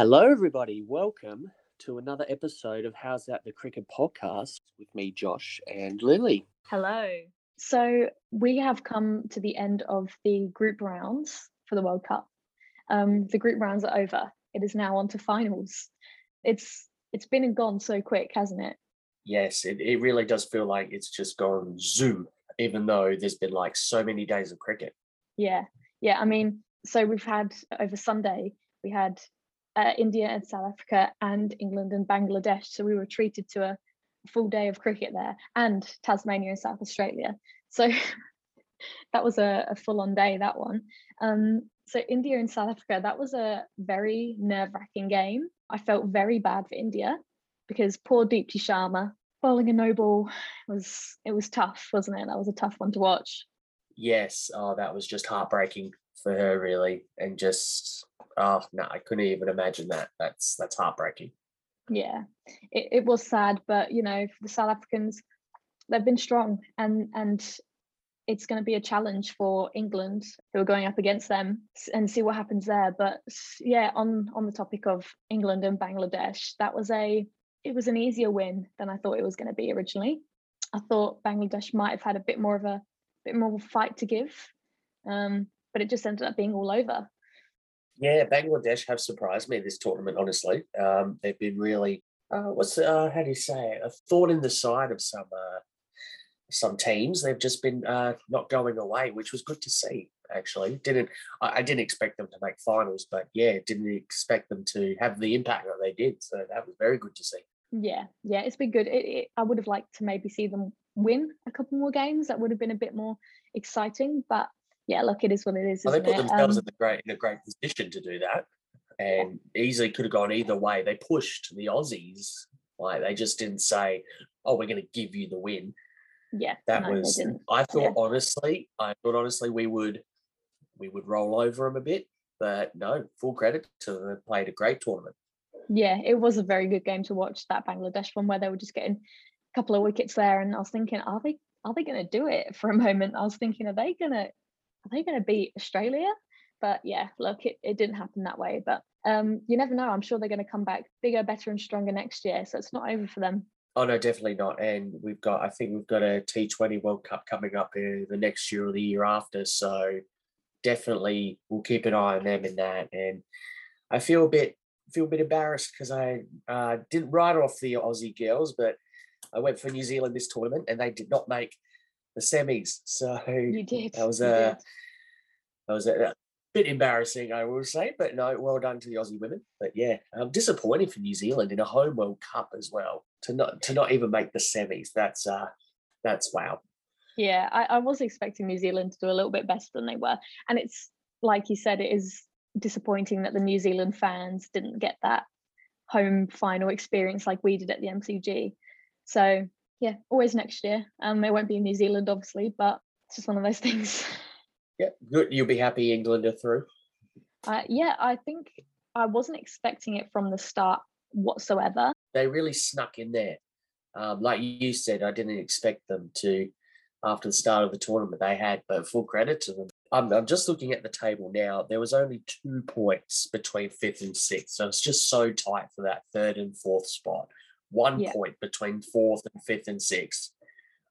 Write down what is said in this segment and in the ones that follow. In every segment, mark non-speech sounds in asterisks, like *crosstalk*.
Hello, everybody. Welcome to another episode of Howzat the Cricket Podcast with me, Josh, and Lily. Hello. So we have come to the end of the group rounds for the World Cup. Um, the group rounds are over. It is now on to finals. It's it's been and gone so quick, hasn't it? Yes, it, it really does feel like it's just gone zoom, even though there's been like so many days of cricket. Yeah, yeah. I mean, so we've had over Sunday, we had uh, India and South Africa and England and Bangladesh. So we were treated to a full day of cricket there and Tasmania and South Australia. So *laughs* that was a, a full on day, that one. Um, so India and South Africa, that was a very nerve wracking game. I felt very bad for India because poor Deepti Sharma bowling a no ball was it was tough, wasn't it? That was a tough one to watch. Yes, oh, that was just heartbreaking for her, really, and just oh no, I couldn't even imagine that. That's that's heartbreaking. Yeah, it, it was sad, but you know, for the South Africans, they've been strong, and and it's going to be a challenge for England who are going up against them and see what happens there. But yeah, on on the topic of England and Bangladesh, that was a it was an easier win than I thought it was going to be originally. I thought Bangladesh might have had a bit more of a bit more of a fight to give, um, but it just ended up being all over. Yeah, Bangladesh have surprised me this tournament. Honestly, um, they've been really uh, what's uh, how do you say a thought in the side of some uh, some teams. They've just been uh, not going away, which was good to see. Actually, didn't I, I didn't expect them to make finals, but yeah, didn't expect them to have the impact that they did. So that was very good to see. Yeah, yeah, it's been good. It, it, I would have liked to maybe see them win a couple more games. That would have been a bit more exciting. But yeah, look, it is what it is. Well, they put it? themselves um, in a great in a great position to do that, and easily could have gone either way. They pushed the Aussies. Like they just didn't say, "Oh, we're going to give you the win." Yeah, that no, was. I thought yeah. honestly, I thought honestly we would we would roll over them a bit, but no, full credit to them. They played a great tournament. Yeah, it was a very good game to watch. That Bangladesh one where they were just getting a couple of wickets there, and I was thinking, are they are they going to do it for a moment? I was thinking, are they going to are they going to beat Australia? But yeah, look, it, it didn't happen that way. But um, you never know. I'm sure they're going to come back bigger, better, and stronger next year. So it's not over for them. Oh no, definitely not. And we've got, I think we've got a T20 World Cup coming up in the next year or the year after. So definitely we'll keep an eye on them in that. And I feel a bit feel a bit embarrassed because I uh, didn't write off the Aussie girls, but I went for New Zealand this tournament and they did not make the semis. So you *laughs* did. That was a that was a, a, bit embarrassing, I will say. But no, well done to the Aussie women. But yeah, um, disappointing for New Zealand in a home World Cup as well to not to not even make the semis. That's uh that's wow. Yeah, I, I was expecting New Zealand to do a little bit better than they were, and it's like you said, it is disappointing that the New Zealand fans didn't get that home final experience like we did at the MCG. So yeah, always next year. Um, it won't be in New Zealand, obviously, but it's just one of those *laughs* things. Yeah, good. You'll be happy England are through. Uh, yeah, I think I wasn't expecting it from the start whatsoever. They really snuck in there. Um, like you said, I didn't expect them to after the start of the tournament they had, but full credit to them. I'm, I'm just looking at the table now. There was only two points between fifth and sixth, so it's just so tight for that third and fourth spot. One yeah. point between fourth and fifth and sixth.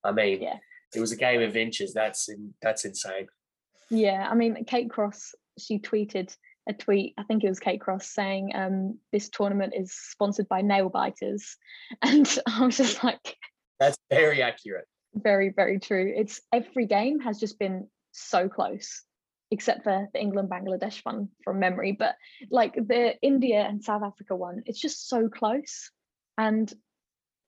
I mean, yeah. it was a game of inches. That's in, that's insane. Yeah, I mean, Kate Cross, she tweeted a tweet, I think it was Kate Cross, saying um, this tournament is sponsored by nail biters. *laughs* And I was just like, That's very accurate. Very, very true. It's every game has just been so close, except for the England Bangladesh one from memory. But like the India and South Africa one, it's just so close and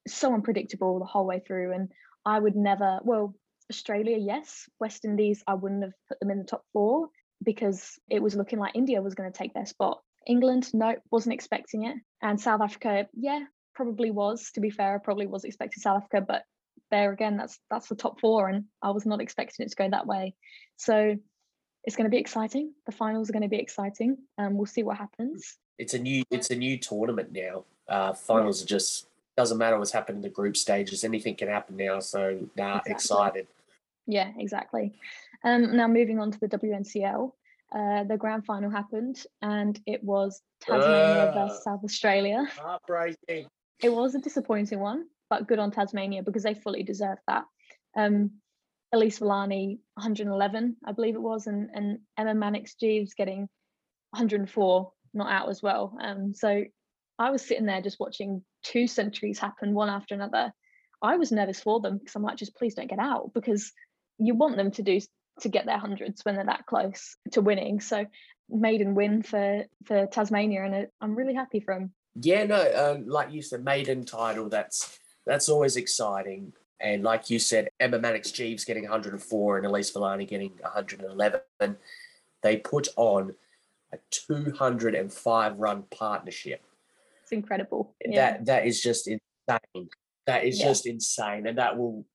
so unpredictable the whole way through. And I would never, well, Australia, yes. West Indies, I wouldn't have put them in the top four because it was looking like India was going to take their spot. England, no, wasn't expecting it. And South Africa, yeah, probably was. To be fair, I probably was expecting South Africa, but there again, that's that's the top four, and I was not expecting it to go that way. So it's going to be exciting. The finals are going to be exciting. Um, we'll see what happens. It's a new it's a new tournament now. Uh, finals are just doesn't matter what's happened in the group stages. Anything can happen now. So nah, exactly. excited. Yeah, exactly. Um, now moving on to the WNCL. uh, the grand final happened, and it was Tasmania Ah. versus South Australia. Heartbreaking. It was a disappointing one, but good on Tasmania because they fully deserved that. Um, Elise Villani, 111, I believe it was, and, and Emma Manix-Geeves getting 104, not out as well. Um, so I was sitting there just watching two centuries happen one after another. I was nervous for them because I'm like, just please don't get out because you want them to do to get their hundreds when they're that close to winning. So maiden win for for Tasmania, and it, I'm really happy for them. Yeah, no, um, like you said, maiden title. That's that's always exciting. And like you said, Emma Manix-Geeves getting 104 and Elise Villani getting 111. They put on a 205 run partnership. It's incredible. Yeah. That that is just insane. That is Yeah. just insane, and that will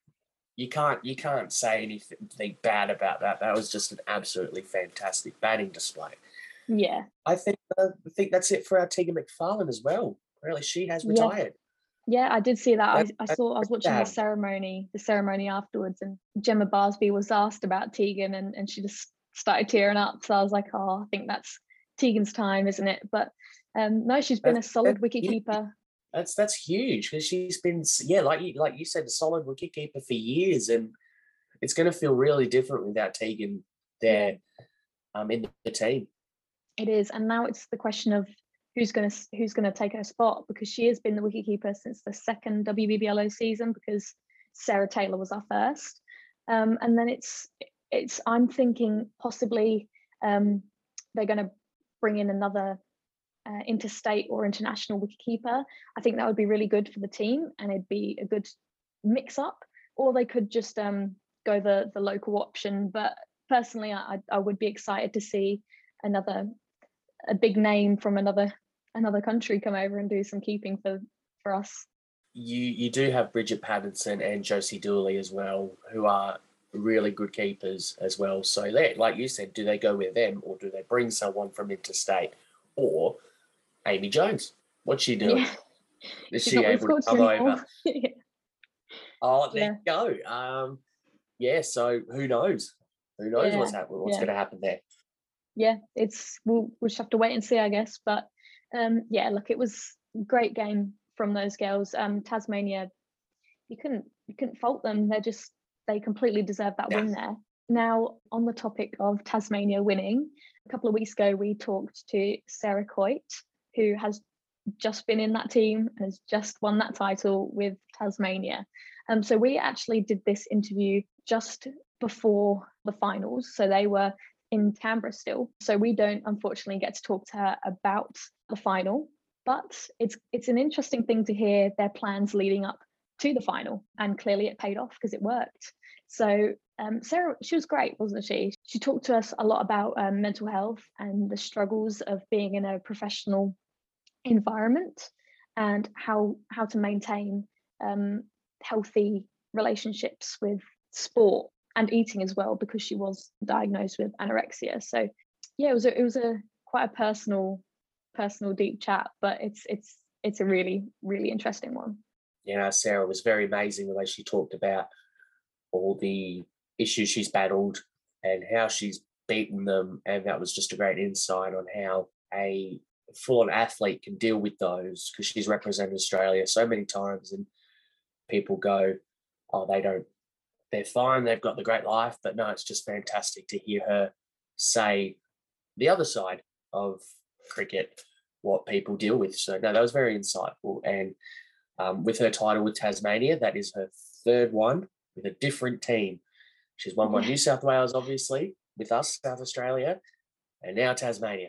you can't you can't say anything bad about that. That was just an absolutely fantastic batting display. yeah. I think uh, I think that's it for our Tegan McPharlin as well. Really, she has Yeah. retired. Yeah, I did see that. I, I saw I was watching the ceremony, the ceremony afterwards, and Gemma Barsby was asked about Tegan and, and she just started tearing up. So I was like, oh, I think that's Tegan's time, isn't it? But um no, she's been a solid that's wicket-keeper. That's that's huge because she's been yeah like you like you said a solid wicketkeeper for years, and it's going to feel really different without Tegan there um, in the team. It is, and now it's the question of who's going to who's going to take her spot because she has been the wicketkeeper since the second WBBLO season because Sarah Taylor was our first, um, and then it's it's I'm thinking possibly um, they're going to bring in another uh, interstate or international wicketkeeper. I think that would be really good for the team and it'd be a good mix up. Or they could just um, go the the local option. But personally, I I would be excited to see another a big name from another another country come over and do some keeping for for us. You you do have Bridget Patterson and Josie Dooley as well, who are really good keepers as well. So they like you said, do they go with them or do they bring someone from interstate or Amy Jones? What's she doing? Yeah. Is She's she able to come anymore. over? *laughs* Yeah. Oh, there you go. Um, yeah. So who knows? Who knows what's happening? What's yeah. going to happen there? yeah, it's we'll we'll just have to wait and see, I guess. But um, yeah, look, it was great game from those girls. Um, Tasmania, you couldn't you couldn't fault them. They're just they completely deserve that Yeah. win there. Now, on the topic of Tasmania winning, a couple of weeks ago we talked to Sarah Coyte, who has just been in that team has just won that title with Tasmania. Um, so we actually did this interview just before the finals. So they were in Canberra still. So we don't unfortunately get to talk to her about the final, but it's it's an interesting thing to hear their plans leading up to the final. And clearly it paid off because it worked. So um, Sarah, she was great, wasn't she? She talked to us a lot about um, mental health and the struggles of being in a professional environment and how how to maintain um, healthy relationships with sport and eating as well because she was diagnosed with anorexia so yeah it was a, it was a quite a personal personal deep chat but it's it's it's a really really interesting one You know, Sarah was very amazing the way she talked about all the issues she's battled and how she's beaten them. And that was just a great insight on how a full on athlete can deal with those because she's represented Australia so many times and people go, oh, they don't, they're fine, they've got the great life. But no, it's just fantastic to hear her say the other side of cricket, what people deal with. So, no, that was very insightful. And um, with her title with Tasmania, that is her third one with a different team. She's won one Yeah. New South Wales, obviously, with us, South Australia, and now Tasmania.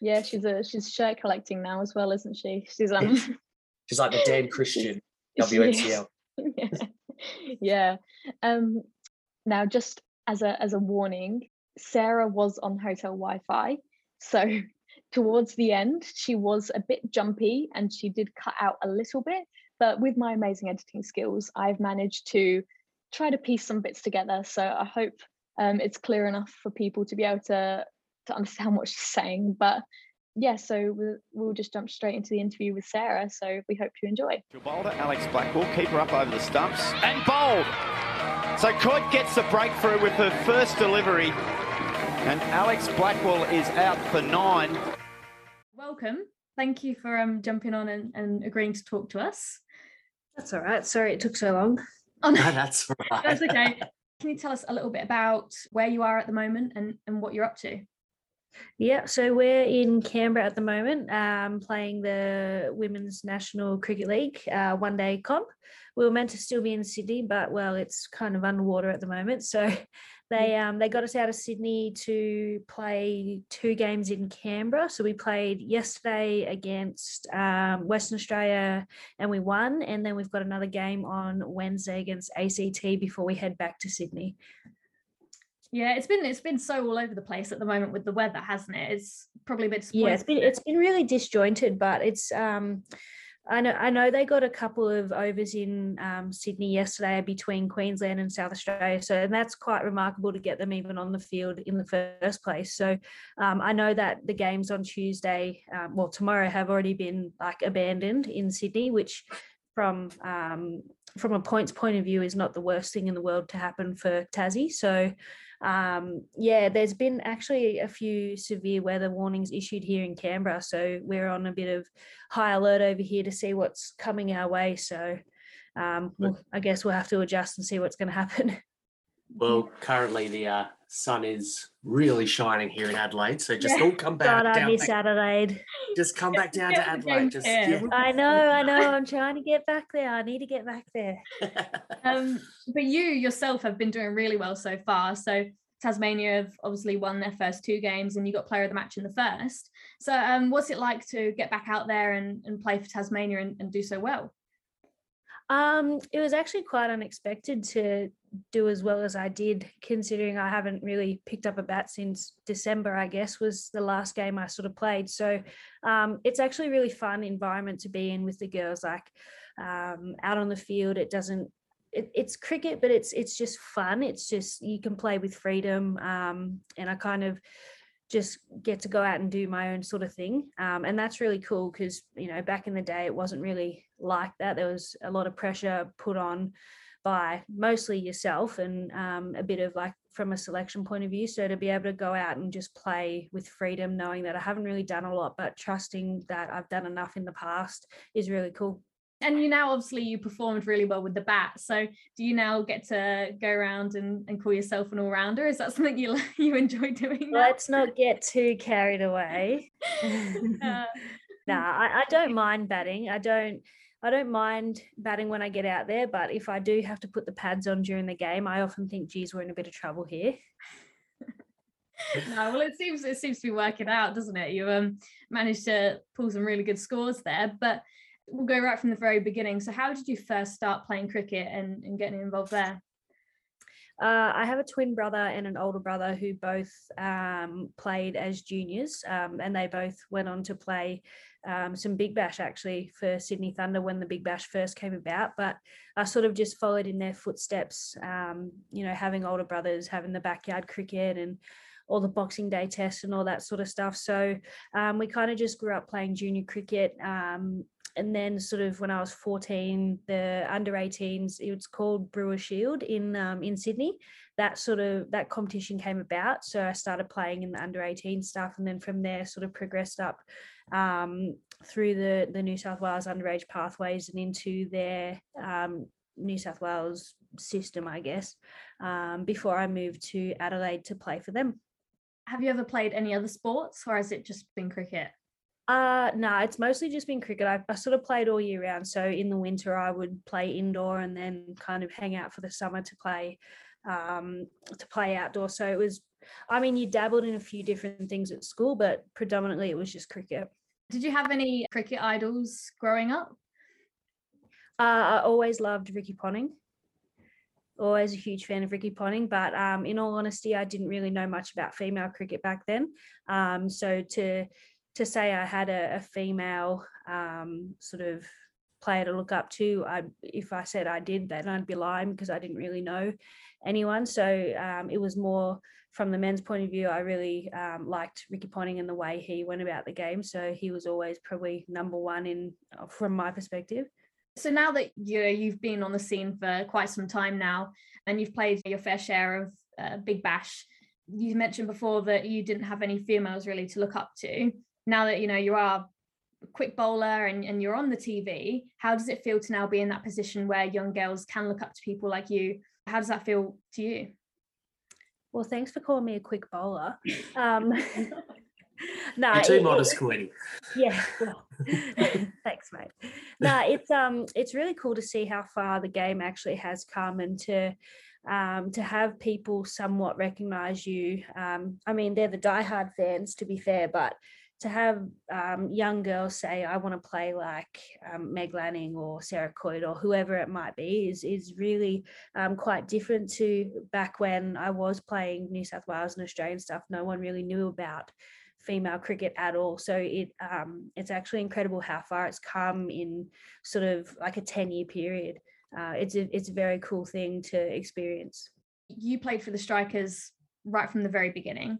Yeah she's a she's shirt collecting now as well isn't she she's um *laughs* She's like the Dan Christian. *laughs* WNCL. *laughs* yeah. yeah. Um, now, just as a as a warning, Sarah was on hotel Wi-Fi, so towards the end she was a bit jumpy and she did cut out a little bit. But with my amazing editing skills, I've managed to try to piece some bits together. So I hope um, it's clear enough for people to be able to to understand *laughs* what she's saying. But yeah, so we'll, we'll just jump straight into the interview with Sarah. So we hope you enjoy. Bowler, Alex Blackwell, keeper up over the stumps and bowled. So Coyte gets the breakthrough with her first delivery. And Alex Blackwell is out for nine. Welcome. Thank you for um, jumping on and, and agreeing to talk to us. That's all right. Sorry it took so long. Oh, no, No, *laughs* that's all right. that's okay. Can you tell us a little bit about where you are at the moment and, and what you're up to? Yeah, so we're in Canberra at the moment, um, playing the Women's National Cricket League uh, one day comp. We were meant to still be in Sydney, but well, it's kind of underwater at the moment. So *laughs* they um, they got us out of Sydney to play two games in Canberra. So we played yesterday against um, Western Australia and we won. And then we've got another game on Wednesday against ACT before we head back to Sydney. Yeah, it's been it's been so all over the place at the moment with the weather, hasn't it? It's probably a bit yeah it's been it's been really disjointed but it's um I know I know they got a couple of overs in um, Sydney yesterday between Queensland and South Australia, so and that's quite remarkable to get them even on the field in the first place. So um, I know that the games on Tuesday, um, well tomorrow, have already been like abandoned in Sydney, which from um, from a points point of view is not the worst thing in the world to happen for Tassie. So um, yeah, there's been actually a few severe weather warnings issued here in Canberra. So we're on a bit of high alert over here to see what's coming our way. So um, we'll, I guess we'll have to adjust and see what's going to happen. *laughs* Well, currently the uh, sun is really shining here in Adelaide, so just Yeah. all come back God, I miss back- Adelaide. just come back down to Adelaide. Just. I know, *laughs* I know. I'm trying to get back there. I need to get back there. *laughs* Um, but you yourself have been doing really well so far. So Tasmania have obviously won their first two games and you got player of the match in the first. So um, what's it like to get back out there and, and play for Tasmania and, and do so well? Um, it was actually quite unexpected to do as well as I did, considering I haven't really picked up a bat since December, I guess, was the last game I sort of played. So um, it's actually really fun environment to be in with the girls, like um, out on the field. It doesn't it, it's cricket, but it's it's just fun. It's just you can play with freedom. Um, and I kind of just get to go out and do my own sort of thing. Um, and that's really cool because, you know, back in the day, it wasn't really like that. There was a lot of pressure put on by mostly yourself and um, a bit of like from a selection point of view. So to be able to go out and just play with freedom, knowing that I haven't really done a lot, but trusting that I've done enough in the past is really cool. And you now obviously you performed really well with the bat. So do you now get to go around and, and call yourself an all-rounder? Is that *laughs* something you *laughs* you enjoy doing? now? Let's not get too carried away. *laughs* Uh, nah, I, I don't mind batting. I don't I don't mind batting when I get out there, but if I do have to put the pads on during the game, I often think, geez, we're in a bit of trouble here. no, well, it seems it seems to be working out, doesn't it? You um managed to pull some really good scores there, but we'll go right from the very beginning. So, how did you first start playing cricket and, and getting involved there? Uh, I have a twin brother and an older brother who both um, played as juniors, um, and they both went on to play um, some Big Bash actually for Sydney Thunder when the Big Bash first came about. But I sort of just followed in their footsteps, um, you know, having older brothers, having the backyard cricket and all the Boxing Day tests and all that sort of stuff. So um, we kind of just grew up playing junior cricket. And then sort of when I was 14, the under 18s, it was called Brewer Shield in um, in Sydney. That sort of that competition came about, so I started playing in the under 18 stuff, and then from there sort of progressed up um, through the the New South Wales underage pathways and into their um, New South Wales system, I guess. Um, before I moved to Adelaide to play for them. Have you ever played any other sports, or has it just been cricket? Uh no, it's mostly just been cricket. I, I sort of played all year round. So in the winter I would play indoor and then kind of hang out for the summer to play um to play outdoor. So it was I mean you dabbled in a few different things at school, but predominantly it was just cricket. Did you have any cricket idols growing up? Uh, I always loved Ricky Ponting. Always a huge fan of Ricky Ponting, but um, in all honesty, I didn't really know much about female cricket back then. Um, so to to say I had a, a female um, sort of player to look up to, I if I said I did, then I'd be lying because I didn't really know anyone. So um, it was more from the men's point of view. I really um, liked Ricky Ponting and the way he went about the game. So he was always probably number one in uh, from my perspective. So now that you you've been on the scene for quite some time now, and you've played your fair share of uh, Big Bash, you mentioned before that you didn't have any females really to look up to. Now that you know you are a quick bowler and, and you're on the TV, how does it feel to now be in that position where young girls can look up to people like you? How does that feel to you? Well, thanks for calling me a quick bowler. Um, *laughs* no, You're too it- it- modest, Queenie. *laughs* yeah well, *laughs* thanks mate no it's um it's really cool to see how far the game actually has come and to um to have people somewhat recognize you um i mean they're the diehard fans to be fair but to have um, young girls say i want to play like um, meg lanning or sarah coyte or whoever it might be is is really um, quite different to back when i was playing new south wales and australian stuff no one really knew about female cricket at all. So it um, it's actually incredible how far it's come in sort of like a 10 year period. Uh, it's a it's a very cool thing to experience. You played for the Strikers right from the very beginning.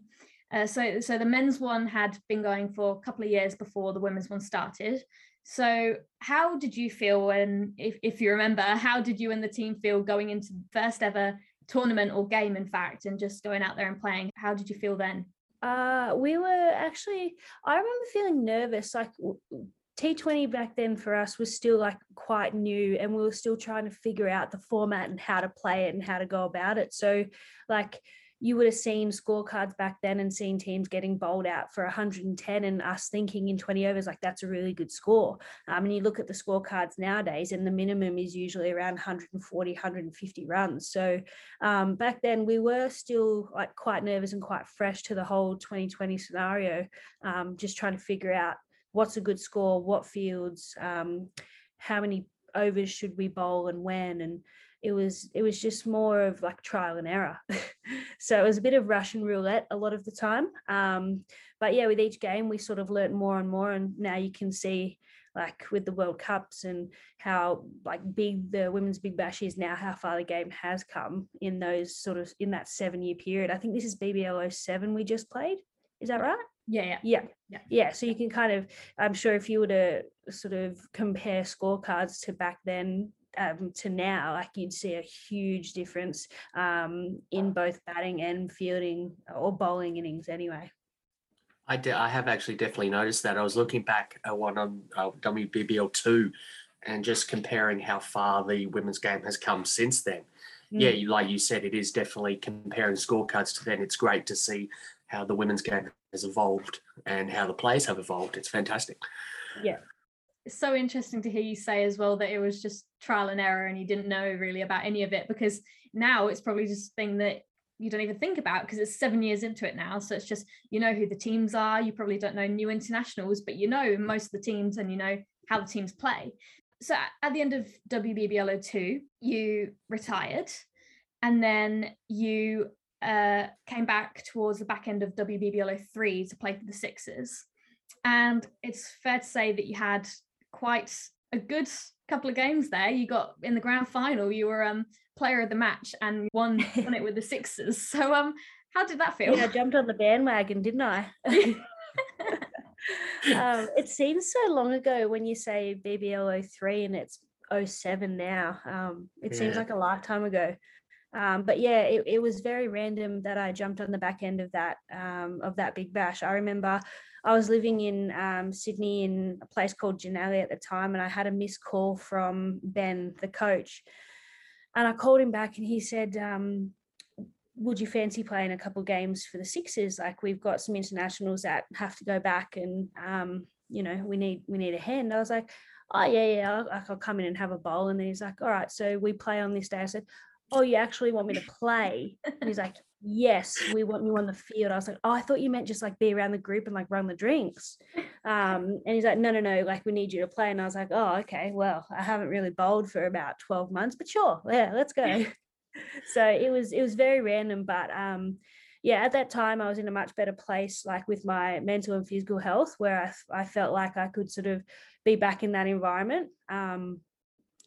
Uh, so, so the men's one had been going for a couple of years before the women's one started. So, how did you feel when, if, if you remember, how did you and the team feel going into the first ever tournament or game, in fact, and just going out there and playing? How did you feel then? Uh, we were actually, I remember feeling nervous. Like T20 back then for us was still like quite new, and we were still trying to figure out the format and how to play it and how to go about it. So, like, you would have seen scorecards back then and seen teams getting bowled out for 110 and us thinking in 20 overs like that's a really good score. Um, and you look at the scorecards nowadays and the minimum is usually around 140 150 runs. So um, back then we were still like quite nervous and quite fresh to the whole 2020 scenario um, just trying to figure out what's a good score what fields um, how many overs should we bowl and when and it was it was just more of like trial and error. *laughs* So it was a bit of russian roulette a lot of the time um, but yeah with each game we sort of learnt more and more and now you can see like with the world cups and how like big the women's big bash is now how far the game has come in those sort of in that seven year period. I think this is bbl 07 we just played. Is that right? Yeah, yeah. yeah. Yeah. yeah so you can kind of i'm sure if you were to sort of compare scorecards to back then um, to now like you'd see a huge difference um, in both batting and fielding or bowling innings anyway I, de- I have actually definitely noticed that. I was looking back at one on uh, WBBL two, and just comparing how far the women's game has come since then. Yeah, Mm. you, like you said, it is definitely comparing scorecards to then. It's great to see how the women's game has evolved and how the players have evolved. It's fantastic. It's so interesting to hear you say as well that it was just trial and error and you didn't know really about any of it because now it's probably just a thing that you don't even think about because it's seven years into it now. So it's just, you know who the teams are. You probably don't know new internationals, but you know most of the teams and you know how the teams play. So at the end of WBBL 02, you retired and then you uh, came back towards the back end of WBBL 03 to play for the Sixers. And it's fair to say that you had quite a good couple of games there. You got in the grand final, you were um player of the match and won, won it with the Sixers. So um how did that feel? yeah i jumped on the bandwagon didn't i *laughs* *laughs* um, it seems so long ago when you say BBL 03 and it's 07 now. Um, it seems like a lifetime ago. Um, but yeah, it, it was very random that I jumped on the back end of that um, of that big bash. I remember I was living in um, Sydney in a place called Jannali at the time, and I had a missed call from Ben, the coach, and I called him back, and he said, um, "Would you fancy playing a couple games for the Sixers? Like we've got some internationals that have to go back, and um, you know we need we need a hand." I was like, "Oh yeah, yeah, I'll, I'll come in and have a bowl." And then he's like, "All right, so we play on this day." I said, "Oh, you actually want me to play?" And he's like, "Yes, we want you on the field." I was like, "Oh, I thought you meant just like be around the group and like run the drinks." *laughs* Um, and he's like, "No, no, no, like we need you to play." And I was like, "Oh, okay. Well, I haven't really bowled for about twelve months, but sure, yeah, let's go." *laughs* *laughs* so it was it was very random, but um, yeah, at that time I was in a much better place, like with my mental and physical health, where I felt like I could sort of be back in that environment. Um,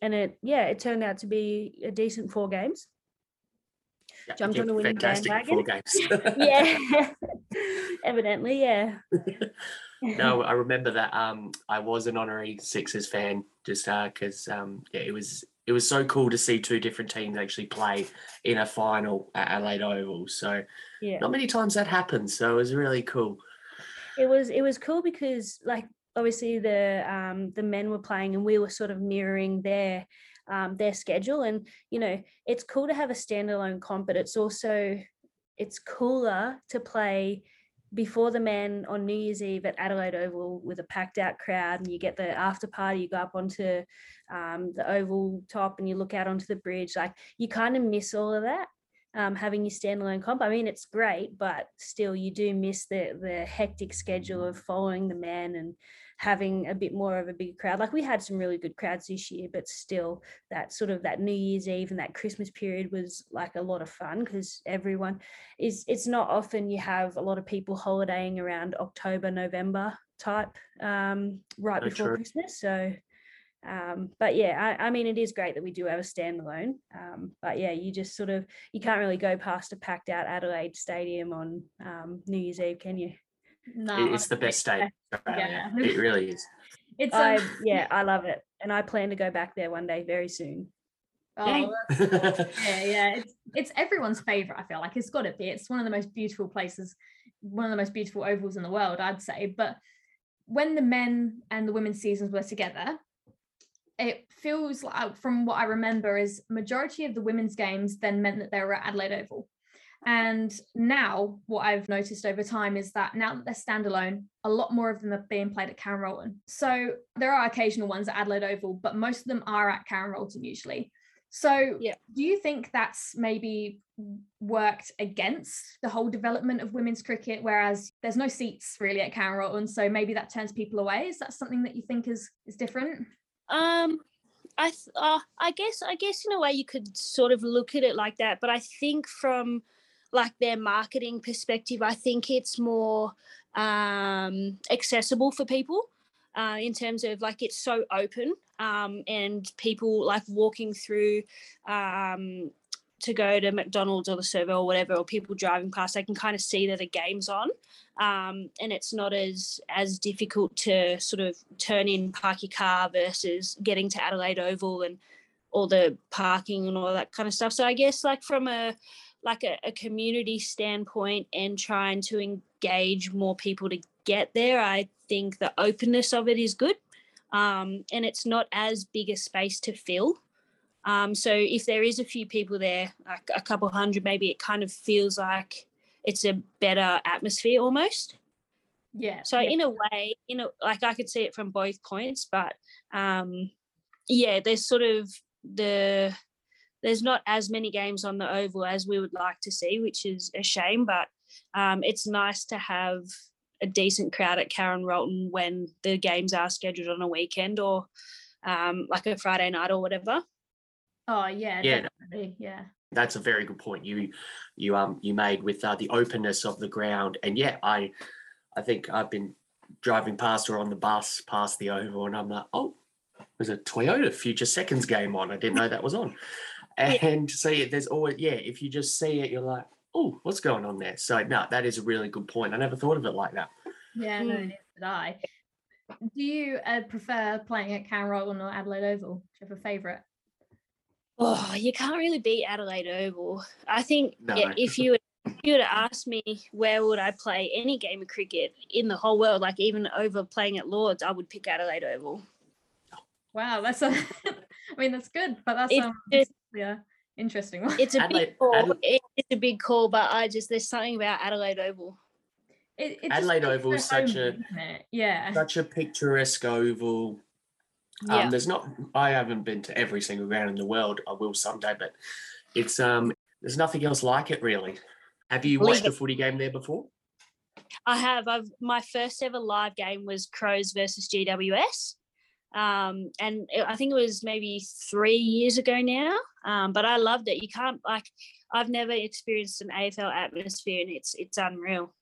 and it yeah, it turned out to be a decent four games. Yeah, Jumped on the winning bandwagon. *laughs* Yeah, *laughs* evidently, yeah. *laughs* no, I remember that um, I was an honorary Sixers fan just because um, yeah, it was it was so cool to see two different teams actually play in a final at Adelaide Oval. So Yeah. not many times that happens. So it was really cool. it was it was cool because like obviously the um the men were playing and we were sort of mirroring their um their schedule and you know it's cool to have a standalone comp but it's also it's cooler to play before the men on New Year's Eve at Adelaide Oval with a packed out crowd and you get the after party you go up onto um, the oval top and you look out onto the bridge like you kind of miss all of that um, having your standalone comp. I mean, it's great, but still, you do miss the the hectic schedule of following the men and having a bit more of a big crowd. Like we had some really good crowds this year, but still, that sort of that New Year's Eve and that Christmas period was like a lot of fun because everyone is. It's not often you have a lot of people holidaying around October, November type um, right So before true. Christmas. So um, but yeah, I, I mean, it is great that we do have a standalone. Um, but yeah, you just sort of you can't really go past a packed out Adelaide Stadium on um, New Year's Eve, can you? No, It- it's the best *laughs* state. in Yeah. It really is. *laughs* It's I um, *laughs* yeah, I love it, and I plan to go back there one day very soon. oh, that's- yeah, yeah. It's it's everyone's favorite. I feel like it's got to be. It's one of the most beautiful places, one of the most beautiful ovals in the world, I'd say. But when the men and the women's seasons were together, it feels like, from what I remember, is majority of the women's games then meant that they were at Adelaide Oval. And now, what I've noticed over time is that now that they're standalone, a lot more of them are being played at Karen Rolton. So there are occasional ones at Adelaide Oval, but most of them are at Karen Rolton usually. So, Yeah. do you think that's maybe worked against the whole development of women's cricket? Whereas there's no seats really at Karen Rolton, so maybe that turns people away. Is that something that you think is is different? Um, I th- uh, I guess I guess in a way you could sort of look at it like that, but I think from like their marketing perspective, I think it's more um, accessible for people uh, in terms of like it's so open um, and people like walking through um, to go to McDonald's or the server or whatever, or people driving past, they can kind of see that a game's on. Um, and it's not as as difficult to sort of turn in park your car versus getting to Adelaide Oval and all the parking and all that kind of stuff. So I guess like from a like a, a community standpoint and trying to engage more people to get there, I think the openness of it is good. Um, and it's not as big a space to fill. Um, so if there is a few people there, like a couple hundred, maybe it kind of feels like it's a better atmosphere almost. Yeah. So yeah. in a way, you know, like I could see it from both points, but um, yeah, there's sort of the there's not as many games on the oval as we would like to see, which is a shame. But um, it's nice to have a decent crowd at Karen Rolton when the games are scheduled on a weekend or um, like a Friday night or whatever. oh yeah, Yeah. definitely. Yeah. That's a very good point you you um you made with uh, the openness of the ground. And yeah, I I think I've been driving past or on the bus past the oval, and I'm like, oh, there's a Toyota Future Seconds game on. I didn't know that was on. And so yeah, there's always yeah, if you just see it, you're like, oh, what's going on there? So no, that is a really good point. I never thought of it like that. Yeah, no, Mm. neither did I. Do you uh, prefer playing at Karen Rolton or Adelaide Oval? Do you have a favourite? Oh, you can't really beat Adelaide Oval. I think No. yeah, if you would, if you were to ask me where would I play any game of cricket in the whole world, like even over playing at Lords, I would pick Adelaide Oval. Wow, that's a. *laughs* I mean, that's good, but that's It's um, just- yeah, interesting one. It's a Adelaide- big call. Adela- It- it's a big call, but I just there's something about Adelaide Oval. It, it Adelaide Oval is such homely, a- yeah, Such a picturesque oval. Um, Yeah. there's not I haven't been to every single ground in the world. I will someday, but it's um there's nothing else like it really. Have you Believe watched a footy game there before? I have. I've my first ever live game was Crows versus GWS. Um, and it- I think it was maybe three years ago now. Um, but I loved it. You can't like I've never experienced an AFL atmosphere and it's it's unreal.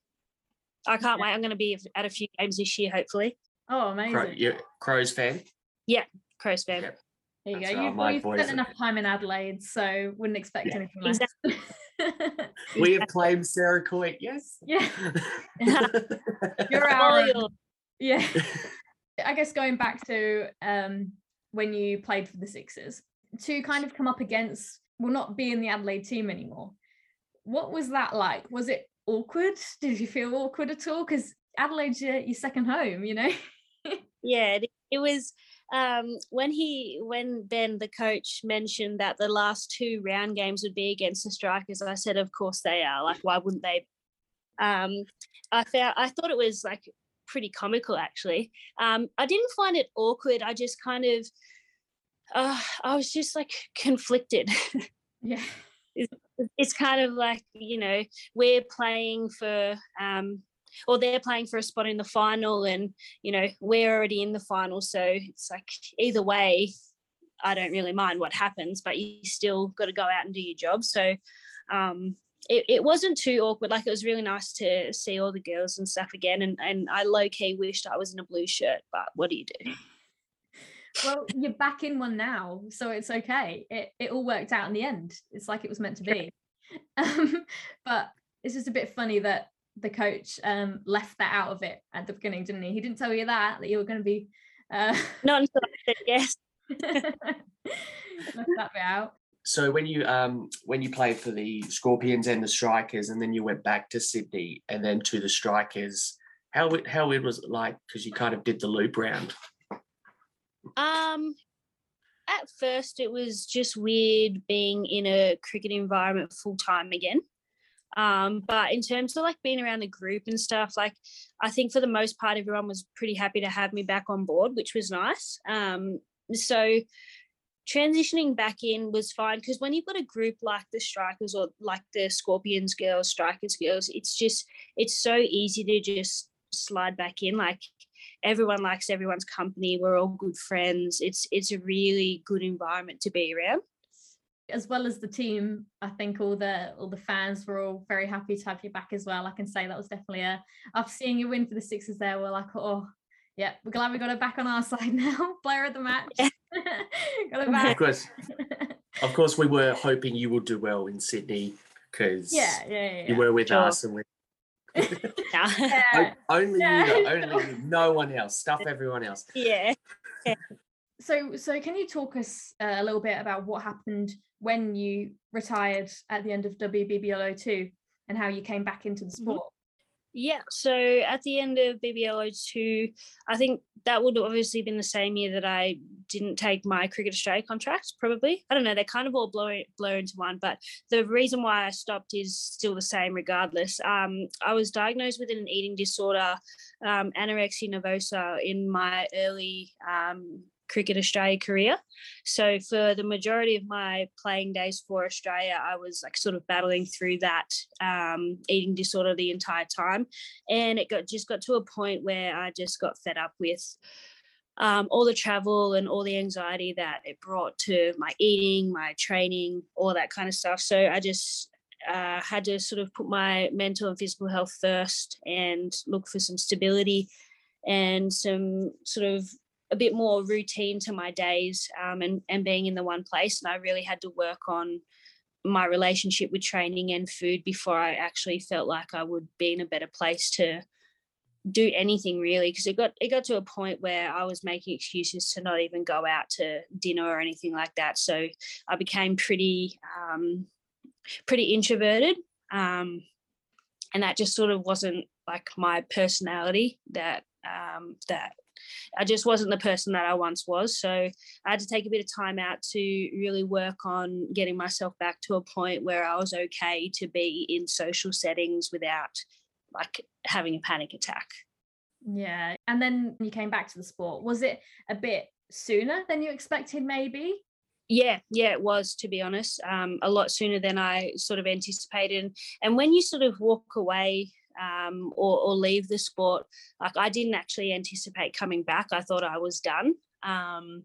I can't Yeah. wait. I'm gonna be at a few games this year, hopefully. oh amazing. Crow, you Crows fan? Yeah, Crows fan. Yep. There you That's go. how You've, my well, you've spent are. enough time in Adelaide, so wouldn't expect Yeah. anything less. *laughs* We have claimed Sarah Coyte, yes. yeah, *laughs* *laughs* you're our. All your- yeah. I guess going back to um, when you played for the Sixers, to kind of come up against, well, not be in the Adelaide team anymore. What was that like? Was it awkward? Did you feel awkward at all? Because Adelaide's your, your second home, you know? *laughs* yeah, it, was um, when he when Ben the coach mentioned that the last two round games would be against the strikers, I said, of course they are. Like, why wouldn't they? Um, I found I thought it was like pretty comical actually. Um, I didn't find it awkward. I just kind of uh, I was just like conflicted. yeah. *laughs* It's, it's kind of like you know we're playing for um, or they're playing for a spot in the final and you know we're already in the final so it's like either way i don't really mind what happens but you still got to go out and do your job so um it, it wasn't too awkward like it was really nice to see all the girls and stuff again and, and i low-key wished i was in a blue shirt but what do you do well you're back in one now so it's okay it, it all worked out in the end it's like it was meant to be *laughs* um, but it's just a bit funny that the coach um, left that out of it at the beginning, didn't he? He didn't tell you that that you were going to be. Uh... Not until I said yes. *laughs* left that bit out. So when you um when you played for the Scorpions and the Strikers, and then you went back to Sydney and then to the Strikers, how how weird was it like? Because you kind of did the loop round. Um, at first it was just weird being in a cricket environment full time again. Um, but in terms of like being around the group and stuff, like I think for the most part, everyone was pretty happy to have me back on board, which was nice. Um, so transitioning back in was fine because when you've got a group like the strikers or like the scorpions girls strikers girls it's just it's so easy to just slide back in like everyone likes everyone's company we're all good friends it's it's a really good environment to be around. As well as the team i think all the all the fans were all very happy to have you back as well i can say that was definitely a after seeing you win for the sixers there we're like oh yeah we're glad we got it back on our *laughs* side now player of the match. Back *laughs* of course *laughs* of course we were hoping you would do well in sydney because yeah, yeah, yeah, you were with sure. us and we *laughs* yeah. only Yeah. you, know, only you, no one else. Stuff everyone else. yeah so so can you talk us uh, a little bit about what happened when you retired at the end of WBBL02 and how you came back into the Mhm. sport Yeah, so at the end of BBLO two, I think that would have obviously been the same year that I didn't take my Cricket Australia contract. Probably, I don't know. They kind of all blur blur into one, but the reason why I stopped is still the same, regardless. Um, I was diagnosed with an eating disorder, um, anorexia nervosa, in my early um, Cricket Australia career. So for the majority of my playing days for Australia, I was like sort of battling through that um, eating disorder the entire time, and it got just got to a point where I just got fed up with um, all the travel and all the anxiety that it brought to my eating, my training, all that kind of stuff. So I just uh, had to sort of put my mental and physical health first and look for some stability and some sort of a bit more routine to my days um, and, and being in the one place. And I really had to work on my relationship with training and food before I actually felt like I would be in a better place to do anything really because it got it got to a point where I was making excuses to not even go out to dinner or anything like that. So I became pretty um, pretty introverted, um, and that just sort of wasn't like my personality. That um, that I just wasn't the person that I once was. So I had to take a bit of time out to really work on getting myself back to a point where I was okay to be in social settings without like having a panic attack. yeah and then you came back to the sport was it a bit sooner than you expected maybe Yeah, yeah, it was to be honest, um, a lot sooner than I sort of anticipated. And when you sort of walk away um, or, or leave the sport, like I didn't actually anticipate coming back. I thought I was done. Um,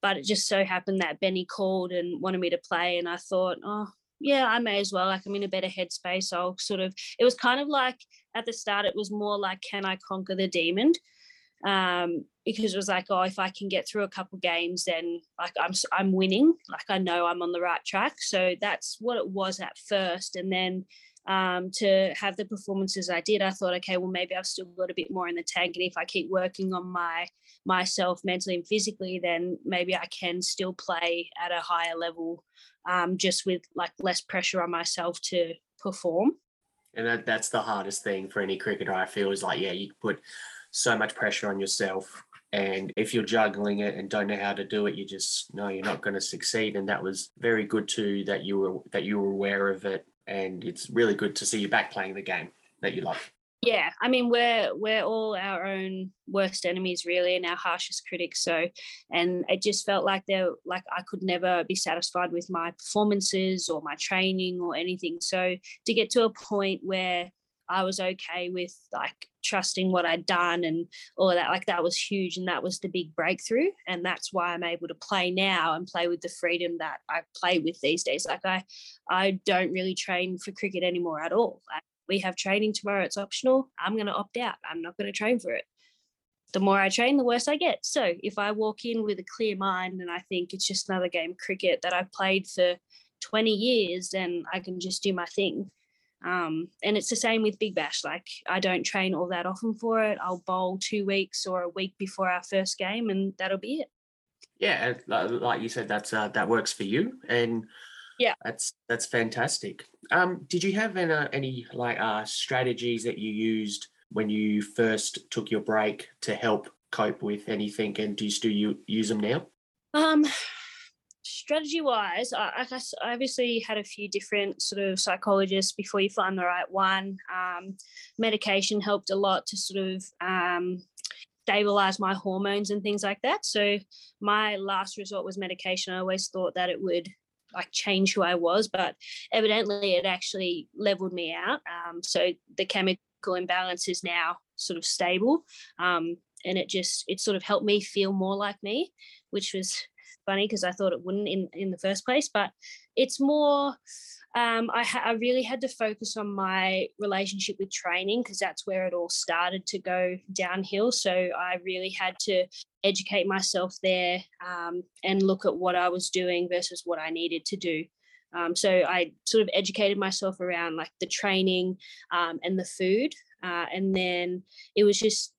but it just so happened that Benny called and wanted me to play, and I thought, oh, yeah, I may as well. Like I'm in a better headspace. I'll sort of. It was kind of like at the start, it was more like, can I conquer the demon? um, because it was like, oh, if I can get through a couple games, then like I'm I'm winning. Like I know I'm on the right track. So that's what it was at first, and then um, to have the performances I did, I thought, okay, well, maybe I've still got a bit more in the tank. And if I keep working on my myself mentally and physically, then maybe I can still play at a higher level, um, just with like less pressure on myself to perform. And that, that's the hardest thing for any cricketer, I feel, is like, yeah, you put so much pressure on yourself. And if you're juggling it and don't know how to do it, you just know you're not going to succeed. And that was very good too that you were that you were aware of it. And it's really good to see you back playing the game that you love. Yeah, I mean we're we're all our own worst enemies really and our harshest critics. So and it just felt like there like I could never be satisfied with my performances or my training or anything. So to get to a point where I was okay with like trusting what I'd done and all that. Like that was huge. And that was the big breakthrough. And that's why I'm able to play now and play with the freedom that I play with these days. Like I I don't really train for cricket anymore at all. Like we have training tomorrow, it's optional. I'm gonna opt out. I'm not gonna train for it. The more I train, the worse I get. So if I walk in with a clear mind and I think it's just another game cricket that I've played for 20 years, then I can just do my thing um, and it's the same with Big Bash. Like I don't train all that often for it. I'll bowl two weeks or a week before our first game, and that'll be it. Yeah, like you said, that's uh, that works for you, and yeah, that's that's fantastic. Um, did you have any, any like uh, strategies that you used when you first took your break to help cope with anything, and do you still use them now? Um, strategy wise, I, I, obviously had a few different sort of psychologists before you find the right one. Um, medication helped a lot to sort of um, stabilize my hormones and things like that. So my last resort was medication. I always thought that it would like change who I was, but evidently it actually leveled me out. Um, so the chemical imbalance is now sort of stable. Um, and it just it sort of helped me feel more like me, which was funny because I thought it wouldn't in in the first place. But it's more. Um, I, ha- I really had to focus on my relationship with training because that's where it all started to go downhill. So I really had to educate myself there um, and look at what I was doing versus what I needed to do. Um, so I sort of educated myself around like the training um, and the food. Uh, and then it was just,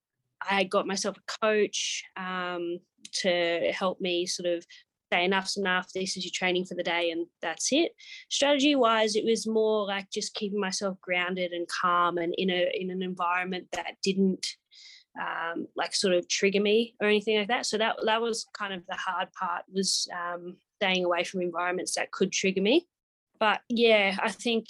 I got myself a coach. Um, to help me sort of say enough's enough this is your training for the day and that's it. Strategy wise it was more like just keeping myself grounded and calm and in a in an environment that didn't um, like sort of trigger me or anything like that. So that that was kind of the hard part was um, staying away from environments that could trigger me. But yeah i think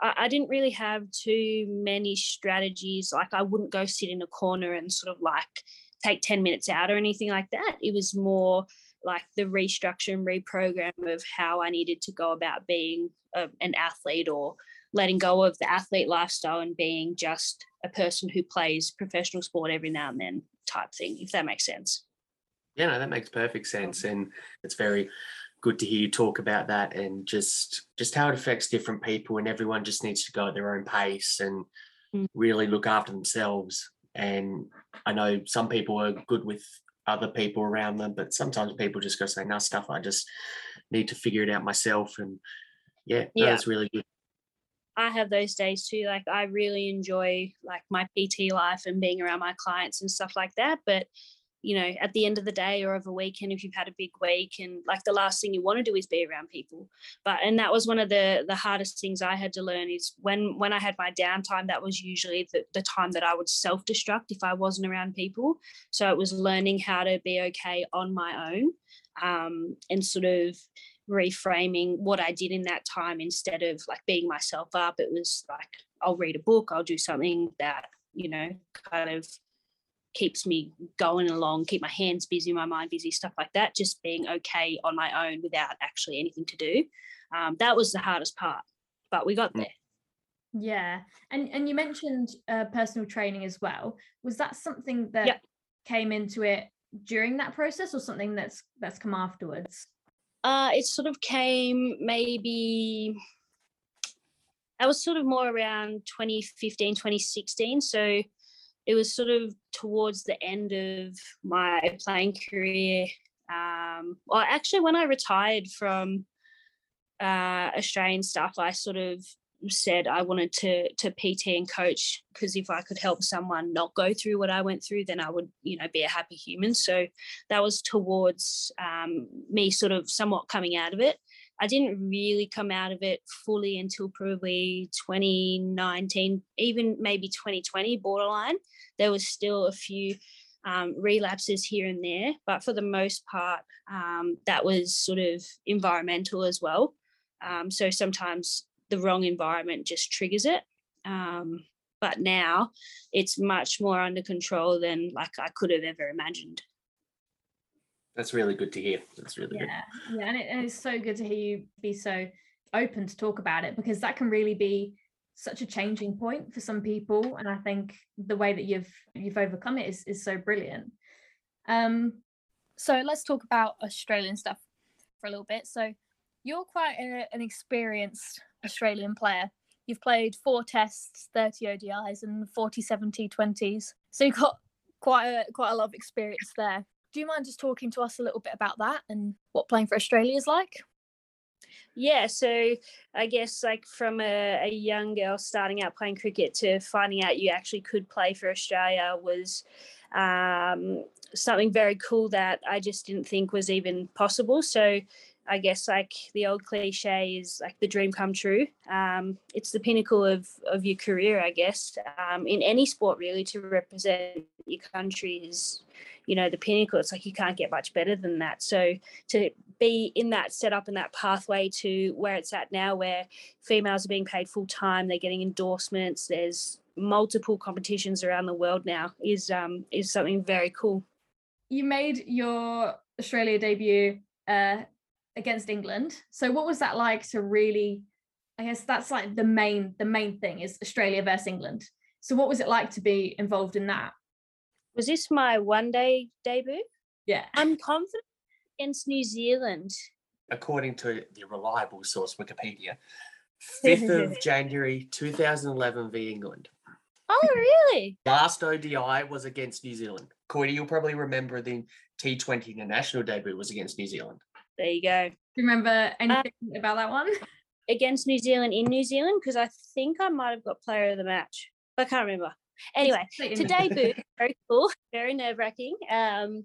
I, I didn't really have too many strategies. Like i wouldn't go sit in a corner and sort of like take 10 minutes out or anything like that. It was more like the restructure and reprogram of how I needed to go about being a, an athlete or letting go of the athlete lifestyle and being just a person who plays professional sport every now and then type thing, if that makes sense. Yeah, no, that makes perfect sense. And it's very good to hear you talk about that and just just how it affects different people and everyone just needs to go at their own pace and mm. really look after themselves and I know some people are good with other people around them, but sometimes people just go say, no, stuff, I just need to figure it out myself. And yeah, yeah. that's really good. I have those days too. Like I really enjoy like my PT life and being around my clients and stuff like that. But you know, at the end of the day or of a weekend, if you've had a big week and like the last thing you want to do is be around people. But and that was one of the the hardest things I had to learn is when when I had my downtime, that was usually the, the time that I would self-destruct if I wasn't around people. So it was learning how to be okay on my own um, and sort of reframing what I did in that time instead of like beating myself up. It was like I'll read a book, I'll do something that, you know, kind of keeps me going along, keep my hands busy, my mind busy, stuff like that. Just being okay on my own without actually anything to do. Um, that was the hardest part, but we got mm. there. Yeah, and and you mentioned uh, personal training as well. Was that something that yep. came into it during that process, or something that's that's come afterwards? Uh, it sort of came maybe I was sort of more around 2015, 2016. So it was sort of towards the end of my playing career. Um, well, actually, when I retired from uh, Australian stuff, I sort of said I wanted to to PT and coach because if I could help someone not go through what I went through, then I would, you know, be a happy human. So that was towards um, me sort of somewhat coming out of it. I didn't really come out of it fully until probably 2019, even maybe 2020 borderline. There was still a few um, relapses here and there, but for the most part, um, that was sort of environmental as well. Um, so sometimes the wrong environment just triggers it. Um, but now it's much more under control than like I could have ever imagined. That's really good to hear. That's really good. Yeah, yeah, and, it, and it's so good to hear you be so open to talk about it because that can really be such a changing point for some people and i think the way that you've you've overcome it is, is so brilliant. Um so let's talk about australian stuff for a little bit. So you're quite a, an experienced australian player. You've played four tests 30 odis and 47 t20s so you've got quite a quite a lot of experience there do you mind just talking to us a little bit about that and what playing for australia is like? Yeah so i guess like from a, a, young girl starting out playing cricket to finding out you actually could play for australia was um, something very cool that i just didn't think was even possible. So i guess like the old cliche is like the dream come true. Um, it's the pinnacle of, of your career i guess. Um, in any sport really to represent your country is you know the pinnacle it's like you can't get much better than that. So to be in that setup and that pathway to where it's at now where females are being paid full time they're getting endorsements there's multiple competitions around the world now is um is something very cool. You made your australia debut uh against england. So what was that like to really i guess that's like the main the main thing is australia versus england. So what was it like to be involved in that was this my one day debut yeah i'm confident against New Zealand? According to the reliable source Wikipedia, 5th of *laughs* January 2011 v England. Oh, really? Last ODI was against New Zealand. Cordy, you'll probably remember the T20 international debut was against New Zealand. There you go. Do you remember anything uh, about that one? Against New Zealand in New Zealand, because I think I might have got player of the match. I can't remember. Anyway, to debut, *laughs* very cool, *laughs* very nerve wracking. Um,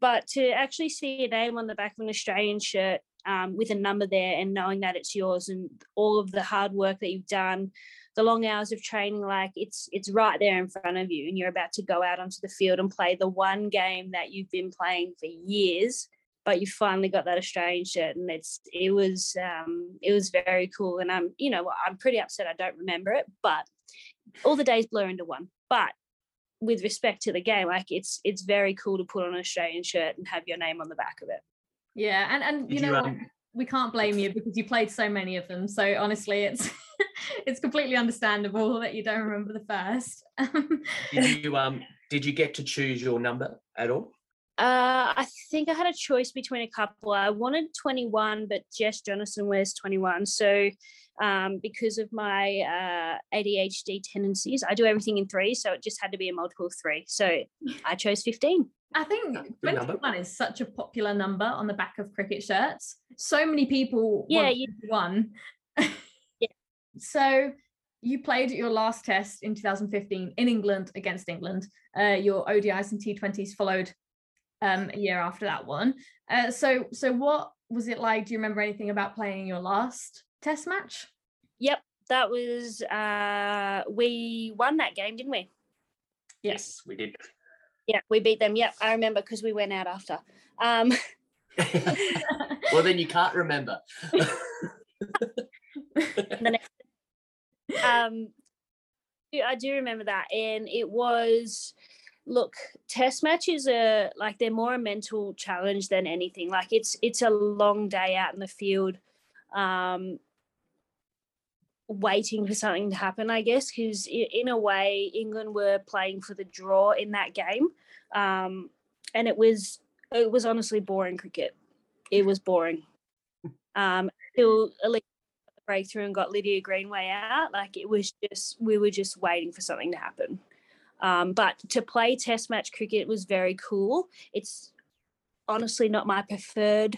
but to actually see a name on the back of an Australian shirt um, with a number there and knowing that it's yours and all of the hard work that you've done, the long hours of training, like it's it's right there in front of you, and you're about to go out onto the field and play the one game that you've been playing for years. But you finally got that Australian shirt, and it's it was um, it was very cool. And I'm you know I'm pretty upset I don't remember it, but all the days blur into one. But with respect to the game, like it's it's very cool to put on an Australian shirt and have your name on the back of it. Yeah, and and you Did know you, um... we can't blame you because you played so many of them. So honestly, it's *laughs* it's completely understandable that you don't remember the first. did *laughs* you um did you get to choose your number at all? Uh, I think I had a choice between a couple. I wanted 21, but Jess Jonassen wears 21. So um, because of my uh, ADHD tendencies. I do everything in three, so it just had to be a multiple of three. So *laughs* I chose 15. I think 21 is such a popular number on the back of cricket shirts. So many people yeah, you, one. *laughs* yeah. So you played your last test in 2015 in England against England. Uh, your ODIs and T20s followed um, a year after that one. Uh, so, so what was it like? Do you remember anything about playing your last test match? Yep, that was uh we won that game, didn't we? Yes, we did. Yeah, we beat them. Yep, I remember because we went out after. Um *laughs* *laughs* well then you can't remember. *laughs* um I do remember that and it was look test matches are like they're more a mental challenge than anything like it's it's a long day out in the field um waiting for something to happen, I guess, because in a way, England were playing for the draw in that game, um, and it was it was honestly boring cricket. It was boring. *laughs* Um, until breakthrough and got Lydia Greenway out, like it was just we were just waiting for something to happen. Um, but to play Test match cricket was very cool. It's honestly not my preferred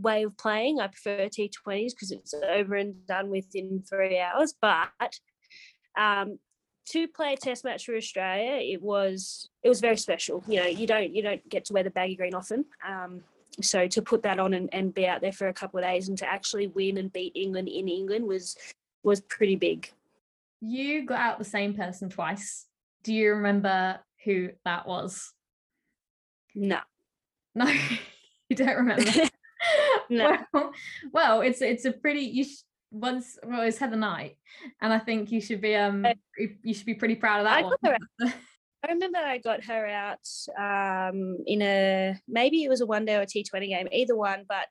way of playing. I prefer T20s because it's over and done within three hours. But um, to play a test match for Australia, it was it was very special. You know, you don't you don't get to wear the baggy green often. Um, so to put that on and, and be out there for a couple of days and to actually win and beat England in England was was pretty big. You got out the same person twice. Do you remember who that was? No. No, *laughs* you don't remember. *laughs* No. *laughs* Well, well, it's it's a pretty you sh- once well it's Heather Knight, and I think you should be um you- you should be pretty proud of that I one. got her I remember I got her out um, in a maybe it was a one day or a T20 game, either one, but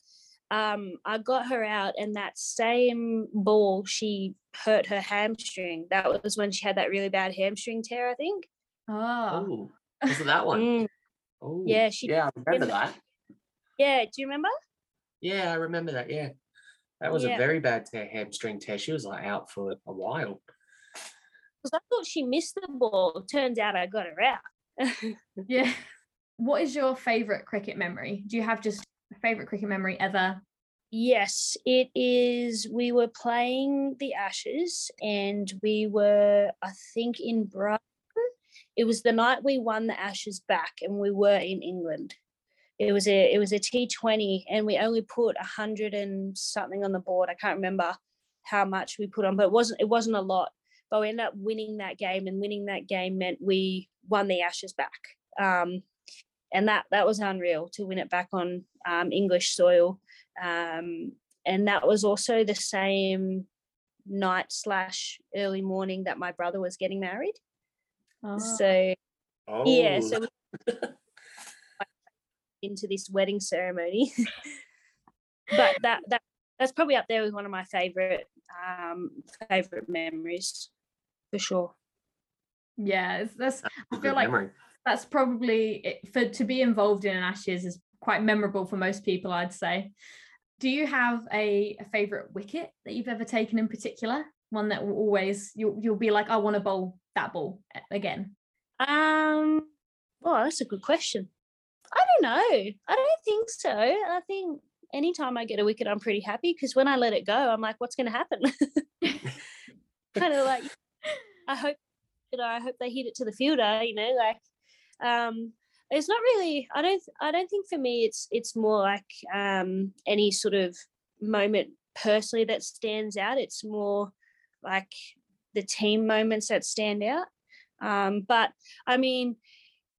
um, I got her out and that same ball she hurt her hamstring. That was when she had that really bad hamstring tear, I think. Oh, Oh, was it that one? Mm, Oh, Yeah, she- Yeah, I remember that. Yeah, do you remember? Yeah, I remember that. Yeah, that was Yeah. a very bad tear, hamstring tear. She was like out for a while. Because I thought she missed the ball. Turns out I got her out. *laughs* yeah. What is your favorite cricket memory? Do you have just a favorite cricket memory ever? Yes, it is. We were playing the Ashes and we were, I think, in Brighton. It was the night we won the Ashes back and we were in England. It was a it was a T20 and we only put a hundred and something on the board. I can't remember how much we put on, but it wasn't it wasn't a lot. But we ended up winning that game and winning that game meant we won the Ashes back. Um, and that that was unreal to win it back on um, English soil um, and that was also the same night slash early morning that my brother was getting married Oh, so Oh, yeah so we *laughs* into this wedding ceremony *laughs* but that that that's probably up there with one of my favorite um favorite memories for sure yeah, that's that's a I feel like memory. that's probably it- for to be involved in an Ashes is quite memorable for most people, I'd say. Do you have a, a favorite wicket that you've ever taken in particular? One that will always you'll you'll be like, I want to bowl that ball again. um well that's a good question i don't know i don't think so i think anytime i get a wicket i'm pretty happy because when i let it go i'm like what's going to happen *laughs* *laughs* kind of like I hope you know, I hope they hit it to the fielder, you know, like um it's not really I don't I don't think for me it's it's more like um any sort of moment personally that stands out. It's more like the team moments that stand out. Um but I mean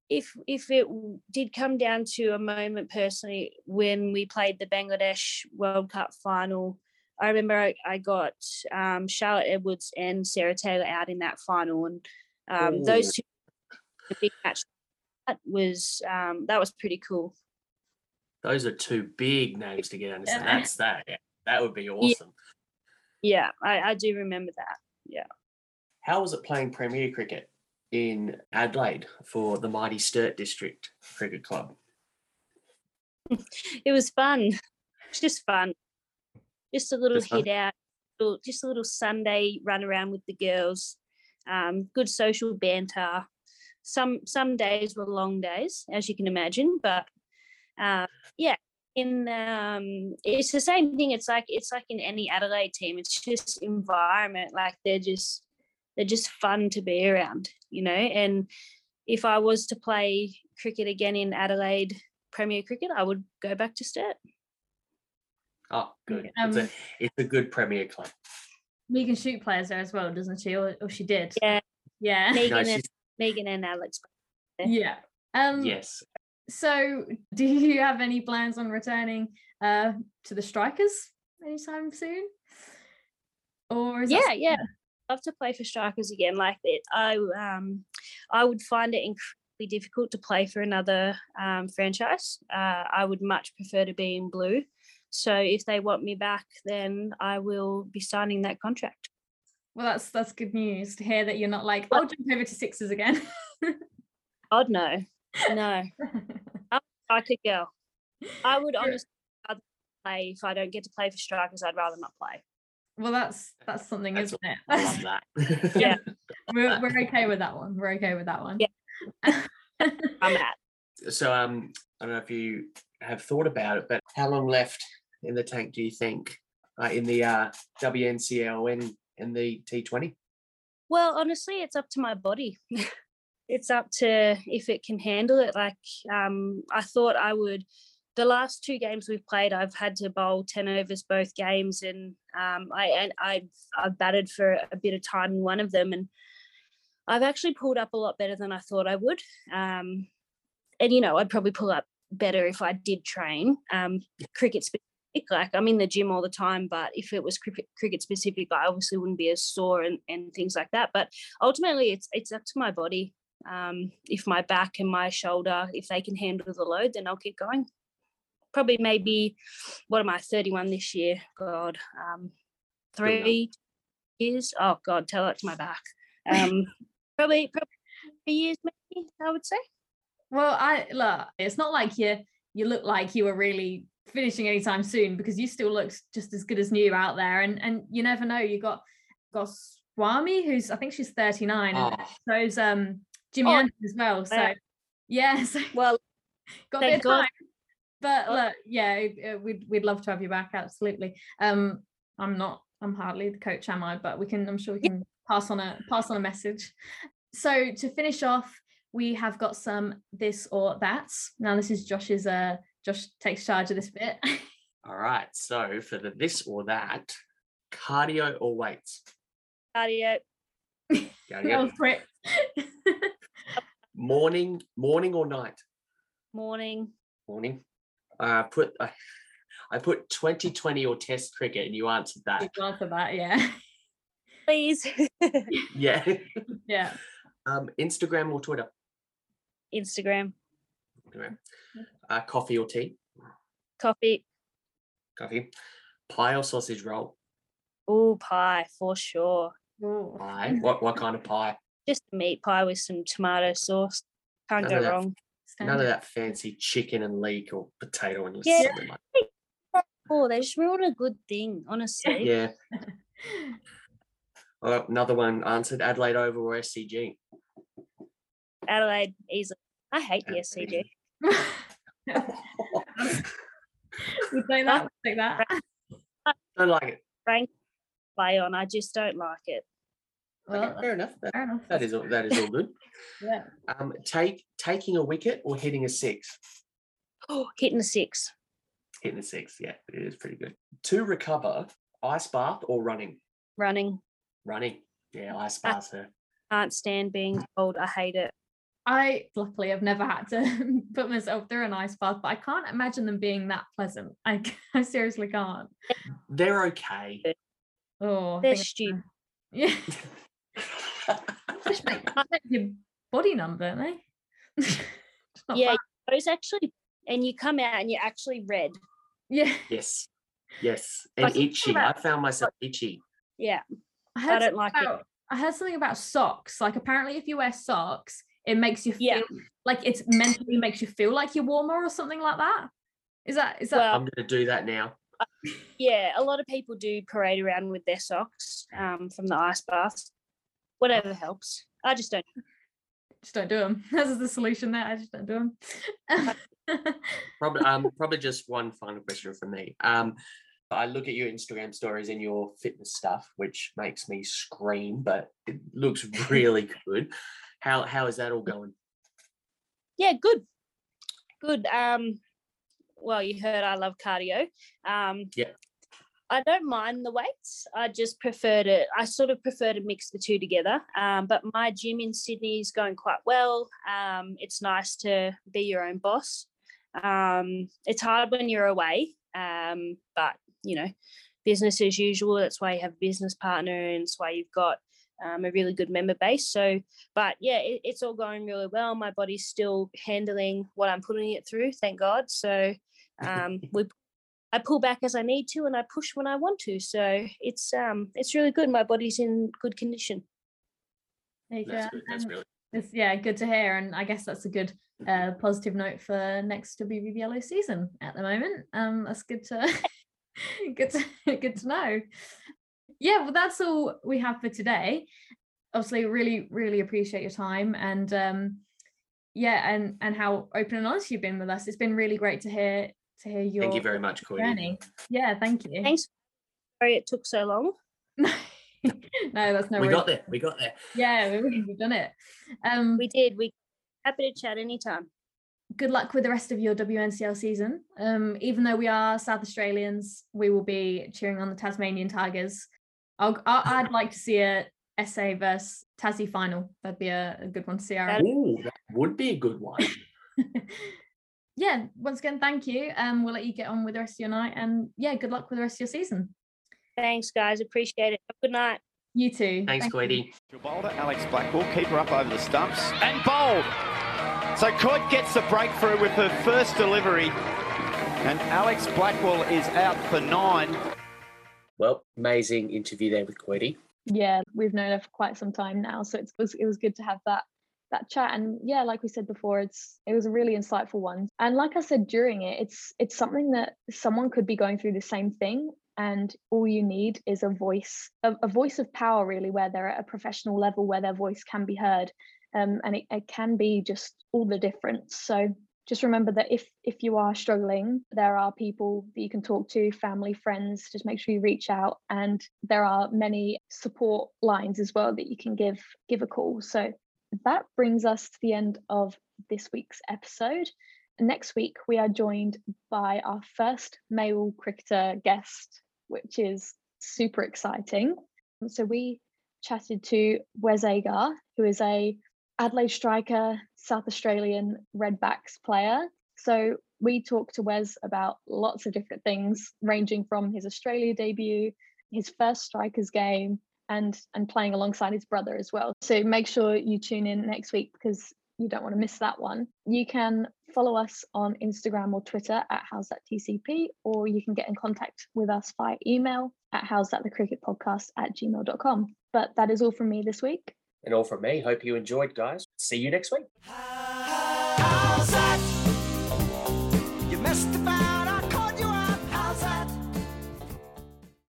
if if it did come down to a moment personally when we played the Bangladesh World Cup final I remember I, I got um, Charlotte Edwards and Sarah Taylor out in that final, and um, those two, the big match, that was um, that was pretty cool. Those are two big names to get under. Yeah. that's that. Yeah, that would be awesome. Yeah, I, I do remember that. Yeah. How was it playing Premier Cricket in Adelaide for the mighty Sturt District Cricket Club? *laughs* It was fun. It's just fun. Just a little hit out, just a little Sunday run around with the girls. Um, good social banter. Some some days were long days, as you can imagine, but uh, yeah, in um, it's the same thing. It's like it's like in any Adelaide team. It's just environment. Like they're just they're just fun to be around, you know. And if I was to play cricket again in Adelaide Premier Cricket, I would go back to Sturt. Oh, good. it's, Um, a, it's a good Premier club. Megan Schutt plays there as well, doesn't she? Or, or she did. Yeah. Yeah. Megan No, and Megan and Alex. Yeah. Um yes. so do you have any plans on returning uh to the strikers anytime soon? Or is that Yeah, something yeah. that- Love to play for strikers again. Like it, I um, I would find it incredibly difficult to play for another um, franchise. Uh, I would much prefer to be in blue. So if they want me back, then I will be signing that contract. Well, that's that's good news to hear that you're not like, I'll jump over to sixes again. *laughs* God no, no. I could go. I would honestly rather play if I don't get to play for strikers. I'd rather not play. Well, that's that's something, That's isn't it? I love that. *laughs* Yeah. we're we're okay with that one. We're okay with that one. Yeah. *laughs* I'm at. So um, I don't know if you have thought about it, but how long left in the tank do you think uh, in the uh, WNCL and in the T20? Well, honestly, it's up to my body. *laughs* it's up to if it can handle it. Like um, I thought I would. The last two games we've played, I've had to bowl ten overs both games, and um, I and I've I've batted for a bit of time in one of them, and I've actually pulled up a lot better than I thought I would. Um, and you know, I'd probably pull up better if I did train um, cricket specific. Like I'm in the gym all the time, but if it was cricket, cricket specific, I obviously wouldn't be as sore and, and things like that. But ultimately, it's it's up to my body. Um, if my back and my shoulder, if they can handle the load, then I'll keep going. Probably maybe, what am I? 31 this year. God, um, three years. Oh God, tell that to my back. Um, *laughs* probably probably three years, maybe I would say. Well, I look, it's not like you you look like you were really finishing anytime soon because you still look just as good as new out there. And and you never know, you got Goswami, who's I think she's 39, and Oh, those um Jimmy Oh, Anderson as well. So yeah. yeah, *laughs* so Well, got a bit thank of God. Time. But look, yeah, we'd we'd love to have you back, absolutely. Um, I'm not, I'm hardly the coach, am I? But we can, I'm sure we can pass on a pass on a message. So to finish off, we have got some this or that's. Now this is Josh's. Uh, Josh takes charge of this bit. *laughs* all right. So for the this or that, cardio or weights? cardio, that Cardio. was quick. *laughs* Morning, morning or night? morning. Morning. Uh, put I I put 2020 or Test cricket, and you answered that. Good answer that, yeah, *laughs* Please. Yeah. yeah. um, Instagram or Twitter? Instagram, Instagram. Uh, coffee or tea? coffee. Coffee. Pie or sausage roll? Oh, pie for sure. Ooh. Pie. What what kind of pie? Just a meat pie with some tomato sauce. Can't None go of that. Wrong. None of that fancy chicken and leek or potato and Yeah. something like Oh, they just ruined a good thing, honestly. Yeah. Well, *laughs* oh, another one answered Adelaide Oval or SCG. Adelaide, easily. I hate the SCG. we take that, we take that. Don't like it. Frank play on. I just don't like it. Okay, Well, fair enough. That, fair enough. that is all, that is all good. *laughs* Yeah. Um, take taking a wicket or hitting a six. Oh, hitting a six. Hitting a six, yeah, it is pretty good. To recover, ice bath or running. Running. Running, yeah, ice bath. uh, Can't stand being cold. I hate it. I luckily have never had to *laughs* put myself through an ice bath, but I can't imagine them being that pleasant. *laughs* I, I seriously can't. They're okay. Oh, I They're stupid. Yeah, just make, make your body number, don't they? *laughs* It's Yeah, bad. those actually, and you come out and you're actually red. yeah. yes, yes, and Like, think itchy. I found myself itchy. Yeah, I, I heard don't something like it. about, I heard something about socks. Like apparently, if you wear socks, it makes you feel Yeah. like it's mentally makes you feel like you're warmer or something like that. Is that is that? Well, I'm going to do that now. yeah. A lot of people do parade around with their socks um, from the ice baths. Whatever helps. I just don't. just don't do them. *laughs* That's the solution there. I just don't do them. *laughs* Probably, um, probably just one final question from me. Um, I look at your Instagram stories and your fitness stuff, which makes me scream, but it looks *laughs* really good. How how is that all going? Yeah, good. Good. Um, well, you heard I love cardio. Um, Yeah. I don't mind the weights. I just prefer to. I sort of prefer to mix the two together. Um, but my gym in Sydney is going quite well. Um, it's nice to be your own boss. Um, it's hard when you're away, um, but you know, business as usual. That's why you have a business partner, and it's why you've got um, a really good member base. So but yeah, it, it's all going really well. My body's still handling what I'm putting it through, thank God. So *laughs* um, we, I pull back as I need to, and I push when I want to. So it's um, it's really good. My body's in good condition. There you go. That's good. That's And really It's, yeah, good to hear. And I guess that's a good uh, positive note for next WBBL season at the moment. Um, that's good to *laughs* good to *laughs* good to know. Yeah, well, that's all we have for today. Obviously, really, really appreciate your time and um, yeah, and and how open and honest you've been with us. It's been really great to hear to hear your Thank you very much, Cody. journey. Yeah, thank you. Thanks. Sorry it took so long. *laughs* no, that's no we worries. got there. We got there. Yeah, we- we've done it. Um, We did. We happy to chat anytime. good luck with the rest of your WNCL season. Um, even though we are South Australians, we will be cheering on the Tasmanian Tigers. I'll, I- I'd like to see a SA versus Tassie final. That'd be a, a good one to see. Ooh, that would be a good one. *laughs* yeah, once again, thank you. Um, we'll let you get on with the rest of your night, and yeah, good luck with the rest of your season. Thanks, guys. Appreciate it. Have a good night. You too. Thanks, Thank you. Queedy. Alex Blackwell, keeper up over the stumps and bowled. So Coyte gets the breakthrough with her first delivery. And Alex Blackwell is out for nine. Well, amazing interview there with Queedy. yeah we've known her for quite some time now so it was, it was good to have that that chat. And yeah like we said before it's it was a really insightful one. And like i said during it it's it's something that someone could be going through the same thing. And all you need is a voice a, a voice of power really where they're at a professional level where their voice can be heard. Um, and it, it can be just all the difference. So just remember that if if you are struggling there are people that you can talk to family friends just make sure you reach out. And there are many support lines as well that you can give give a call. So that brings us to the end of this week's episode next week we are joined by our first male cricketer guest which is super exciting so we chatted to wes agar who is a Adelaide striker, South Australian Redbacks player. So we talked to Wes about lots of different things, ranging from his Australia debut, his first strikers game, and and playing alongside his brother as well. So make sure you tune in next week because you don't want to miss that one. You can follow us on Instagram or Twitter at Howzat TCP, or you can get in contact with us via email at Howzat the Cricket Podcast at gmail.com. But that is all from me this week. And all from me. Hope you enjoyed, guys. See you next week. You missed the